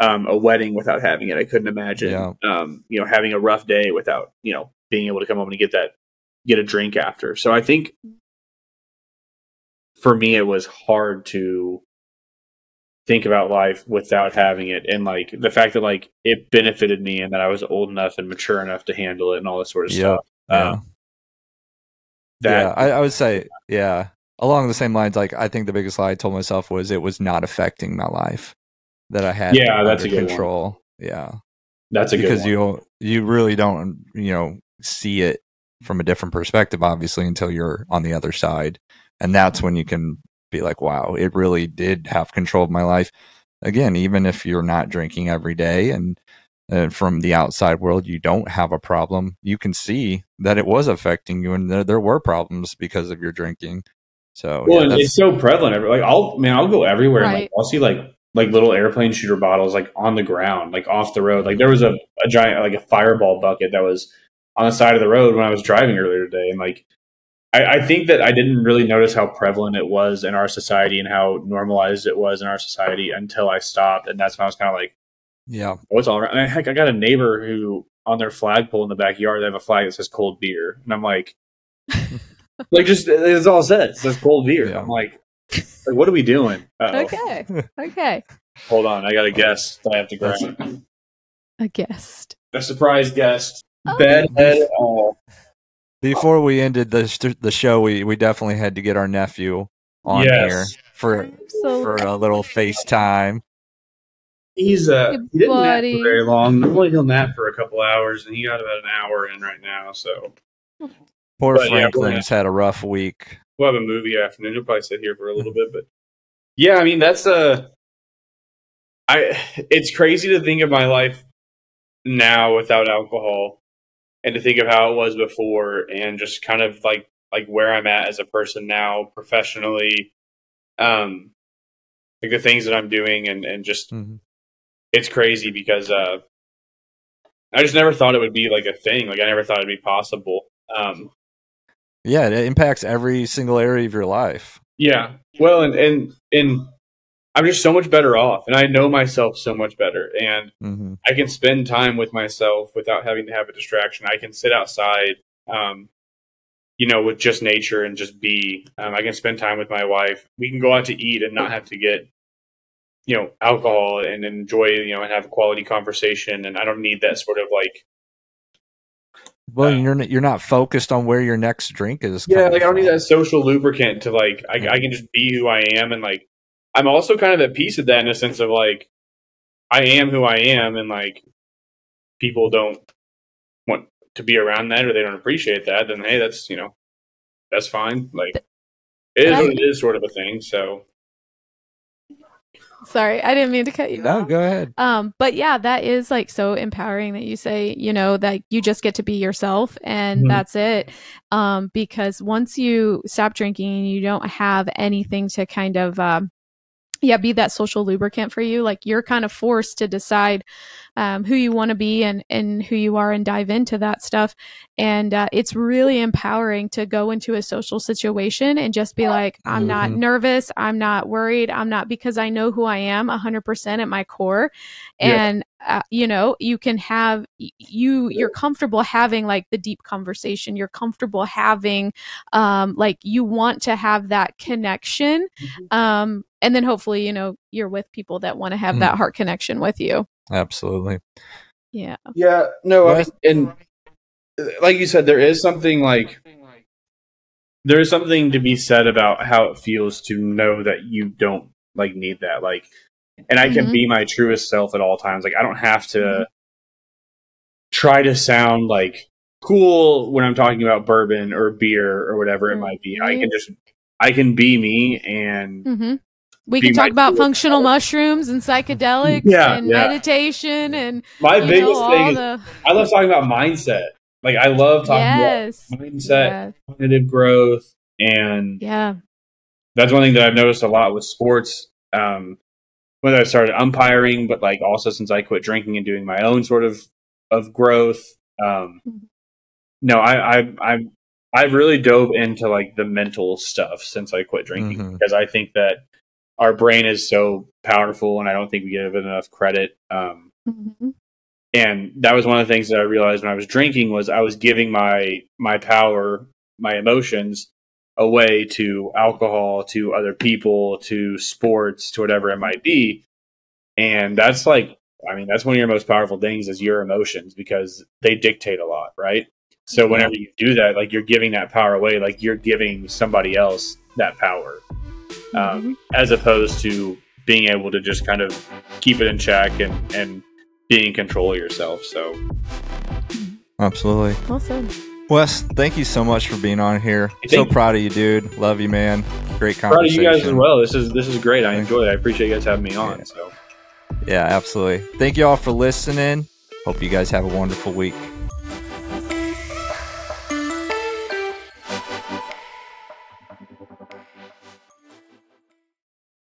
um, a wedding without having it. I couldn't imagine Yeah. um, you know having a rough day without you know being able to come home and get that get a drink after. So I think for me it was hard to think about life without having it and like the fact that like it benefited me and that I was old enough and mature enough to handle it and all this sort of stuff. Yeah. Um, that yeah, I, I would say, yeah, along the same lines. Like, I think the biggest lie I told myself was it was not affecting my life. That I had, Yeah, that's a good one. control. Yeah, that's a good because one. you you really don't you know see it from a different perspective, obviously, until you're on the other side, and that's when you can be like, wow, it really did have control of my life. Again, even if you're not drinking every day and uh, from the outside world you don't have a problem you can see that it was affecting you and there, there were problems because of your drinking so well, yeah, it's so prevalent. Like I'll man, I'll go everywhere. And, like, I'll see like like little airplane shooter bottles like on the ground, like off the road. Like there was a, a giant like a fireball bucket that was on the side of the road when I was driving earlier today, and like I, I think that I didn't really notice how prevalent it was in our society and how normalized it was in our society until I stopped, and that's when I was kind of like, yeah oh, "What's all around?" And heck, I got a neighbor who on their flagpole in the backyard they have a flag that says cold beer, and I'm like, [laughs] like just it's all it says it says cold beer. Yeah. I'm like, like what are we doing? Uh-oh. Okay. [laughs] Okay. Hold on, I got a guest that I have to grab. A guest. A surprise guest, Oh. bedhead and all. Before we ended the sh- the show we we definitely had to get our nephew on Yes. here for So for a little FaceTime. He's uh, Good he didn't nap buddy. for very long. Normally he'll nap for a couple hours, and he got about an hour in right now. So Poor But, yeah, Franklin's had a rough week. we'll have a movie afternoon. He'll probably sit here for a little bit, but yeah, I mean that's uh I it's crazy to think of my life now without alcohol and to think of how it was before and just kind of like like where I'm at as a person now professionally um like the things that I'm doing and and just mm-hmm. it's crazy because uh I just never thought it would be like a thing like I never thought it'd be possible um Yeah, it impacts every single area of your life. Yeah. Well, and and and I'm just so much better off, and I know myself so much better, and hmm I can spend time with myself without having to have a distraction. I can sit outside, um, you know, with just nature and just be. Um, I can spend time with my wife. We can go out to eat and not have to get, you know, alcohol and enjoy, you know, and have a quality conversation. And I don't need that sort of like Well, Uh, you're not, you're not focused on where your next drink is. Yeah, like I don't need that social lubricant to like I, I can just be who I am and like I'm also kind of at peace with that in a sense of like I am who I am and like people don't want to be around that or they don't appreciate that, then hey, that's you know that's fine. Like it is what it is sort of a thing. So sorry, I didn't mean to cut you No, off. go ahead. Um, but yeah, that is like so empowering that you say, you know, that you just get to be yourself and Mhm. that's it. Um, because once you stop drinking and you don't have anything to kind of, um, yeah, be that social lubricant for you. Like you're kind of forced to decide um, who you want to be and and who you are, and dive into that stuff. And uh, it's really empowering to go into a social situation and just be like, I'm not Mhm. nervous, I'm not worried, I'm not because I know who I am 100% at my core, and uh, you know you can have you you're comfortable having like the deep conversation you're comfortable having um like you want to have that connection mm-hmm. um and then hopefully you know you're with people that want to have mm. that heart connection with you. Absolutely. Yeah. Yeah no I mean, and like you said there is something like there is something to be said about how it feels to know that you don't like need that like and I can mm-hmm. be my truest self at all times. Like I don't have to mm-hmm. try to sound like cool when I'm talking about bourbon or beer or whatever it might be. I can mm-hmm. just I can be me and mm-hmm. we can talk about functional self. mushrooms and psychedelics yeah, and yeah. meditation and my biggest know, thing is the... I love talking about mindset. Like I love talking yes. about mindset, yeah. cognitive growth, and yeah, that's one thing that I've noticed a lot with sports. Um, whether I started umpiring, but like also since I quit drinking and doing my own sort of of growth. Um, mm-hmm. no, I, I, I, I've really dove into like the mental stuff since I quit drinking mm-hmm. because I think that our brain is so powerful and I don't think we give it enough credit. Um, mm-hmm. And that was one of the things that I realized when I was drinking was I was giving my my power, my emotions away to alcohol, to other people, to sports, to whatever it might be. And that's like, I mean, that's one of your most powerful things is your emotions because they dictate a lot, right? So whenever you do that, like you're giving that power away, like you're giving somebody else that power, um, mm-hmm. as opposed to being able to just kind of keep it in check and and being in control of yourself. So, absolutely, awesome. Wes, thank you so much for being on here. so proud of you, dude. Love you, man. Great conversation. Proud of you guys as well. This is this is great. I enjoy it. I appreciate you guys having me on. Yeah. So, yeah, absolutely. Thank you all for listening. Hope you guys have a wonderful week.